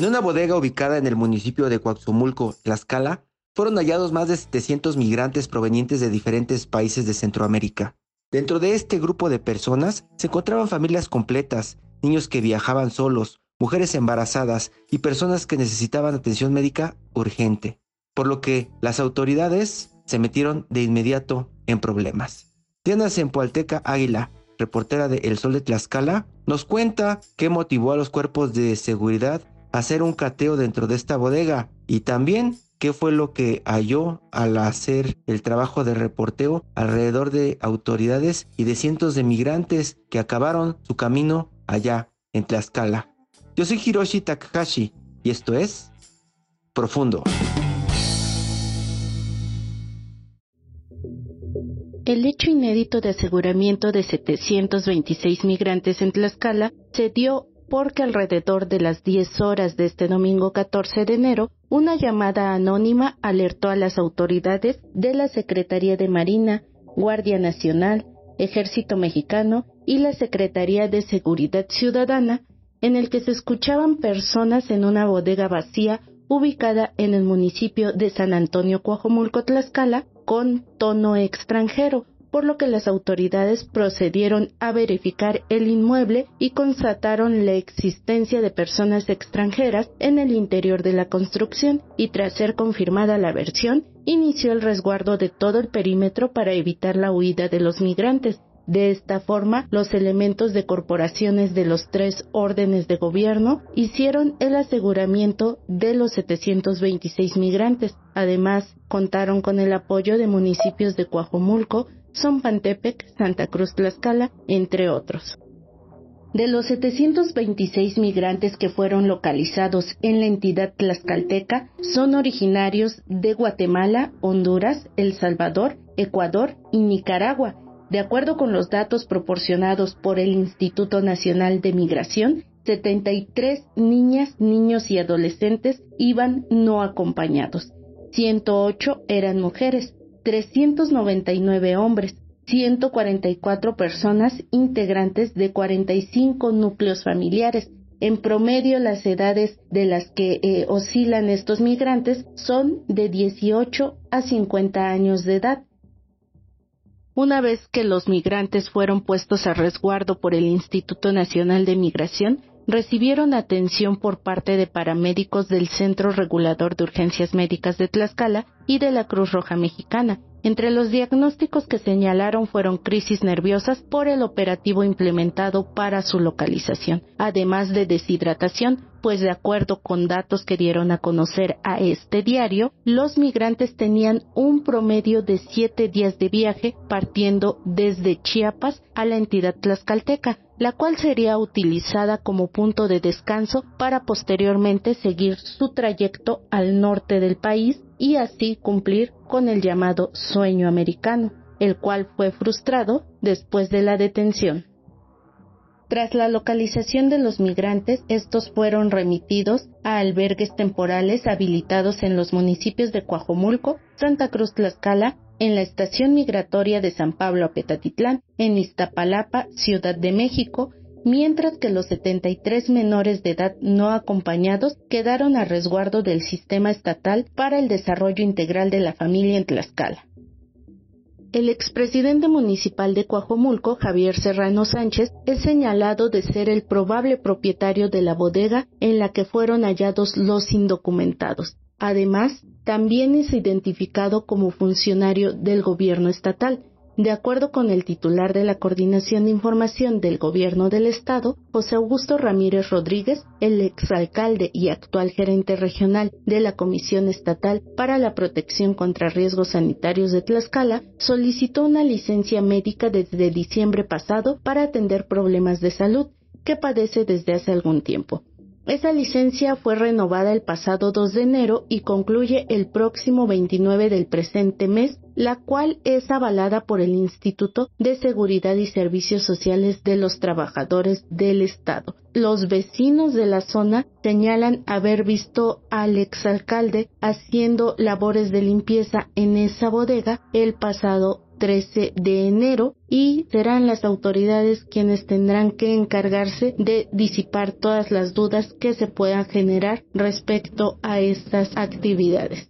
En una bodega ubicada en el municipio de Coaxomulco, Tlaxcala, fueron hallados más de 700 migrantes provenientes de diferentes países de Centroamérica. Dentro de este grupo de personas se encontraban familias completas, niños que viajaban solos, mujeres embarazadas y personas que necesitaban atención médica urgente, por lo que las autoridades se metieron de inmediato en problemas. Diana Sempoalteca Águila, reportera de El Sol de Tlaxcala, nos cuenta qué motivó a los cuerpos de seguridad hacer un cateo dentro de esta bodega y también qué fue lo que halló al hacer el trabajo de reporteo alrededor de autoridades y de cientos de migrantes que acabaron su camino allá en Tlaxcala. Yo soy Hiroshi Takahashi y esto es Profundo. El hecho inédito de aseguramiento de 726 migrantes en Tlaxcala se dio porque alrededor de las 10 horas de este domingo 14 de enero, una llamada anónima alertó a las autoridades de la Secretaría de Marina, Guardia Nacional, Ejército Mexicano y la Secretaría de Seguridad Ciudadana, en el que se escuchaban personas en una bodega vacía ubicada en el municipio de San Antonio Coajomulco, Tlaxcala, con tono extranjero, por lo que las autoridades procedieron a verificar el inmueble y constataron la existencia de personas extranjeras en el interior de la construcción y tras ser confirmada la versión, inició el resguardo de todo el perímetro para evitar la huida de los migrantes. De esta forma, los elementos de corporaciones de los tres órdenes de gobierno hicieron el aseguramiento de los 726 migrantes. Además, contaron con el apoyo de municipios de Coajomulco, Pantepec, Santa Cruz Tlaxcala, entre otros. De los 726 migrantes que fueron localizados en la entidad tlaxcalteca, son originarios de Guatemala, Honduras, El Salvador, Ecuador y Nicaragua. De acuerdo con los datos proporcionados por el Instituto Nacional de Migración, 73 niñas, niños y adolescentes iban no acompañados. 108 eran mujeres, 399 hombres, 144 personas integrantes de 45 núcleos familiares. En promedio, las edades de las que eh, oscilan estos migrantes son de 18 a 50 años de edad. Una vez que los migrantes fueron puestos a resguardo por el Instituto Nacional de Migración, recibieron atención por parte de paramédicos del Centro Regulador de Urgencias Médicas de Tlaxcala y de la Cruz Roja Mexicana. Entre los diagnósticos que señalaron fueron crisis nerviosas por el operativo implementado para su localización, además de deshidratación, pues de acuerdo con datos que dieron a conocer a este diario, los migrantes tenían un promedio de siete días de viaje partiendo desde Chiapas a la entidad tlaxcalteca, la cual sería utilizada como punto de descanso para posteriormente seguir su trayecto al norte del país y así cumplir con el llamado sueño americano, el cual fue frustrado después de la detención. Tras la localización de los migrantes, estos fueron remitidos a albergues temporales habilitados en los municipios de Coajomulco, Santa Cruz Tlaxcala, en la estación migratoria de San Pablo a Petatitlán, en Iztapalapa, Ciudad de México, mientras que los 73 menores de edad no acompañados quedaron a resguardo del sistema estatal para el desarrollo integral de la familia en Tlaxcala. El expresidente municipal de Coajomulco, Javier Serrano Sánchez, es señalado de ser el probable propietario de la bodega en la que fueron hallados los indocumentados, Además, también es identificado como funcionario del gobierno estatal, de acuerdo con el titular de la Coordinación de Información del Gobierno del Estado, José Augusto Ramírez Rodríguez, el exalcalde y actual gerente regional de la Comisión Estatal para la Protección contra Riesgos Sanitarios de Tlaxcala, solicitó una licencia médica desde diciembre pasado para atender problemas de salud que padece desde hace algún tiempo. Esa licencia fue renovada el pasado 2 de enero y concluye el próximo 29 del presente mes, la cual es avalada por el Instituto de Seguridad y Servicios Sociales de los Trabajadores del Estado. Los vecinos de la zona señalan haber visto al exalcalde haciendo labores de limpieza en esa bodega el pasado 13 de enero y serán las autoridades quienes tendrán que encargarse de disipar todas las dudas que se puedan generar respecto a estas actividades.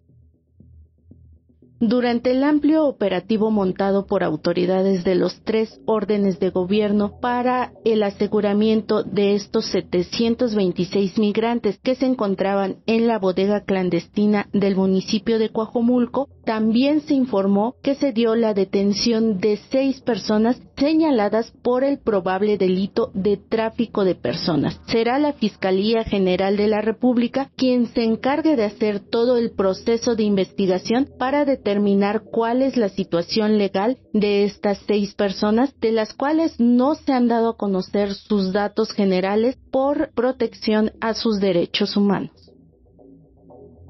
Durante el amplio operativo montado por autoridades de los tres órdenes de gobierno para el aseguramiento de estos 726 migrantes que se encontraban en la bodega clandestina del municipio de Coajomulco, también se informó que se dio la detención de seis personas señaladas por el probable delito de tráfico de personas. Será la Fiscalía General de la República quien se encargue de hacer todo el proceso de investigación para determinar cuál es la situación legal de estas seis personas, de las cuales no se han dado a conocer sus datos generales por protección a sus derechos humanos.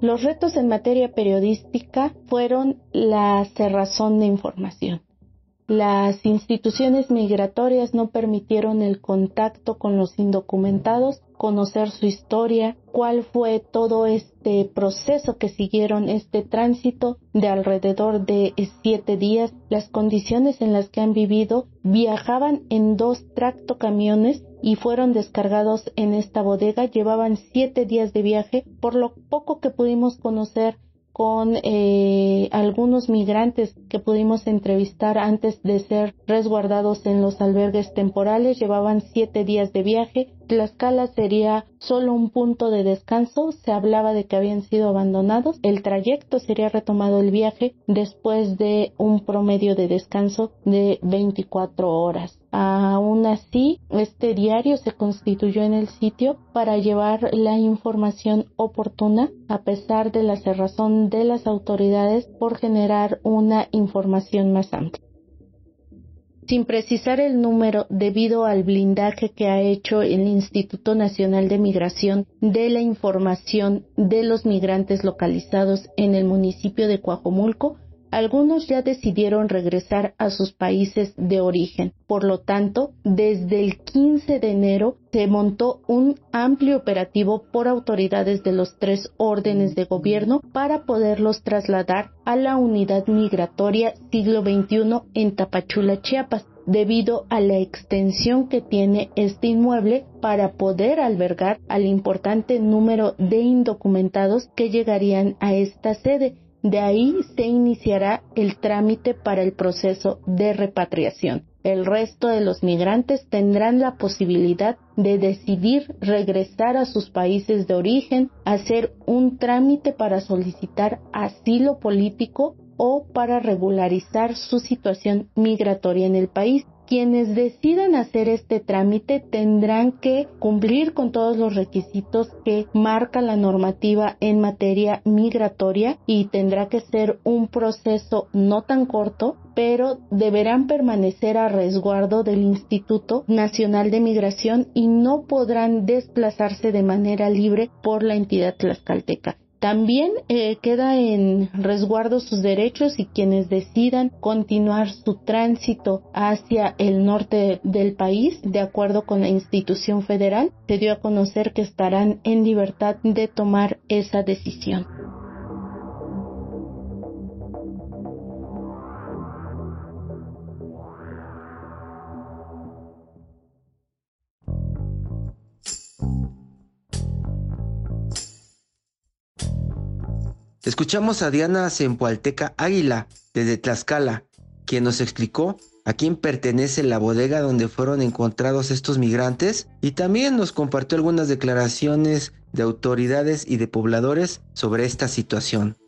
Los retos en materia periodística fueron la cerrazón de información. Las instituciones migratorias no permitieron el contacto con los indocumentados, conocer su historia, cuál fue todo este proceso que siguieron este tránsito de alrededor de siete días, las condiciones en las que han vivido, viajaban en dos tractocamiones y fueron descargados en esta bodega, llevaban siete días de viaje, por lo poco que pudimos conocer con eh, algunos migrantes que pudimos entrevistar antes de ser resguardados en los albergues temporales. Llevaban siete días de viaje. Tlaxcala sería solo un punto de descanso. Se hablaba de que habían sido abandonados. El trayecto sería retomado el viaje después de un promedio de descanso de 24 horas. Aún así, este diario se constituyó en el sitio para llevar la información oportuna a pesar de la cerrazón de las autoridades por generar una información más amplia sin precisar el número debido al blindaje que ha hecho el Instituto Nacional de Migración de la información de los migrantes localizados en el municipio de Coajomulco, algunos ya decidieron regresar a sus países de origen. Por lo tanto, desde el 15 de enero se montó un amplio operativo por autoridades de los tres órdenes de gobierno para poderlos trasladar a la unidad migratoria siglo XXI en Tapachula, Chiapas debido a la extensión que tiene este inmueble para poder albergar al importante número de indocumentados que llegarían a esta sede de ahí se iniciará el trámite para el proceso de repatriación. El resto de los migrantes tendrán la posibilidad de decidir regresar a sus países de origen, hacer un trámite para solicitar asilo político o para regularizar su situación migratoria en el país quienes decidan hacer este trámite tendrán que cumplir con todos los requisitos que marca la normativa en materia migratoria y tendrá que ser un proceso no tan corto, pero deberán permanecer a resguardo del Instituto Nacional de Migración y no podrán desplazarse de manera libre por la entidad tlaxcalteca. También eh, queda en resguardo sus derechos y quienes decidan continuar su tránsito hacia el norte del país, de acuerdo con la institución federal, se dio a conocer que estarán en libertad de tomar esa decisión. Escuchamos a Diana Zempoalteca Águila, desde Tlaxcala, quien nos explicó a quién pertenece la bodega donde fueron encontrados estos migrantes y también nos compartió algunas declaraciones de autoridades y de pobladores sobre esta situación.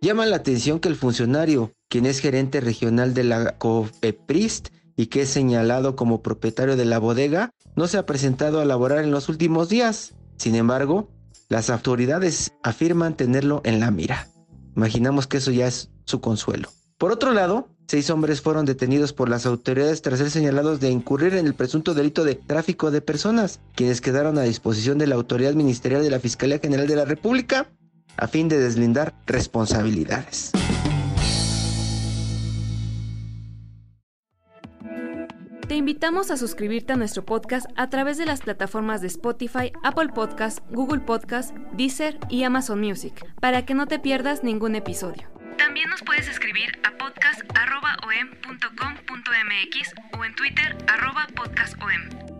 Llama la atención que el funcionario, quien es gerente regional de la COFEPRIST y que es señalado como propietario de la bodega, no se ha presentado a laborar en los últimos días. Sin embargo, las autoridades afirman tenerlo en la mira. Imaginamos que eso ya es su consuelo. Por otro lado, Seis hombres fueron detenidos por las autoridades tras ser señalados de incurrir en el presunto delito de tráfico de personas, quienes quedaron a disposición de la autoridad ministerial de la Fiscalía General de la República a fin de deslindar responsabilidades. Te invitamos a suscribirte a nuestro podcast a través de las plataformas de Spotify, Apple Podcast, Google Podcast, Deezer y Amazon Music, para que no te pierdas ningún episodio. También nos puedes escribir a podcast.om.com.mx o en Twitter podcastom.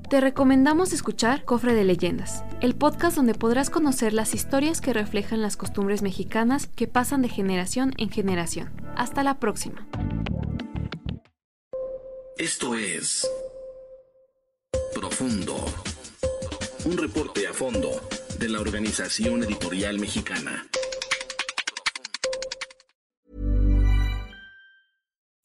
Te recomendamos escuchar Cofre de Leyendas, el podcast donde podrás conocer las historias que reflejan las costumbres mexicanas que pasan de generación en generación. Hasta la próxima. Esto es Profundo, un reporte a fondo de la Organización Editorial Mexicana.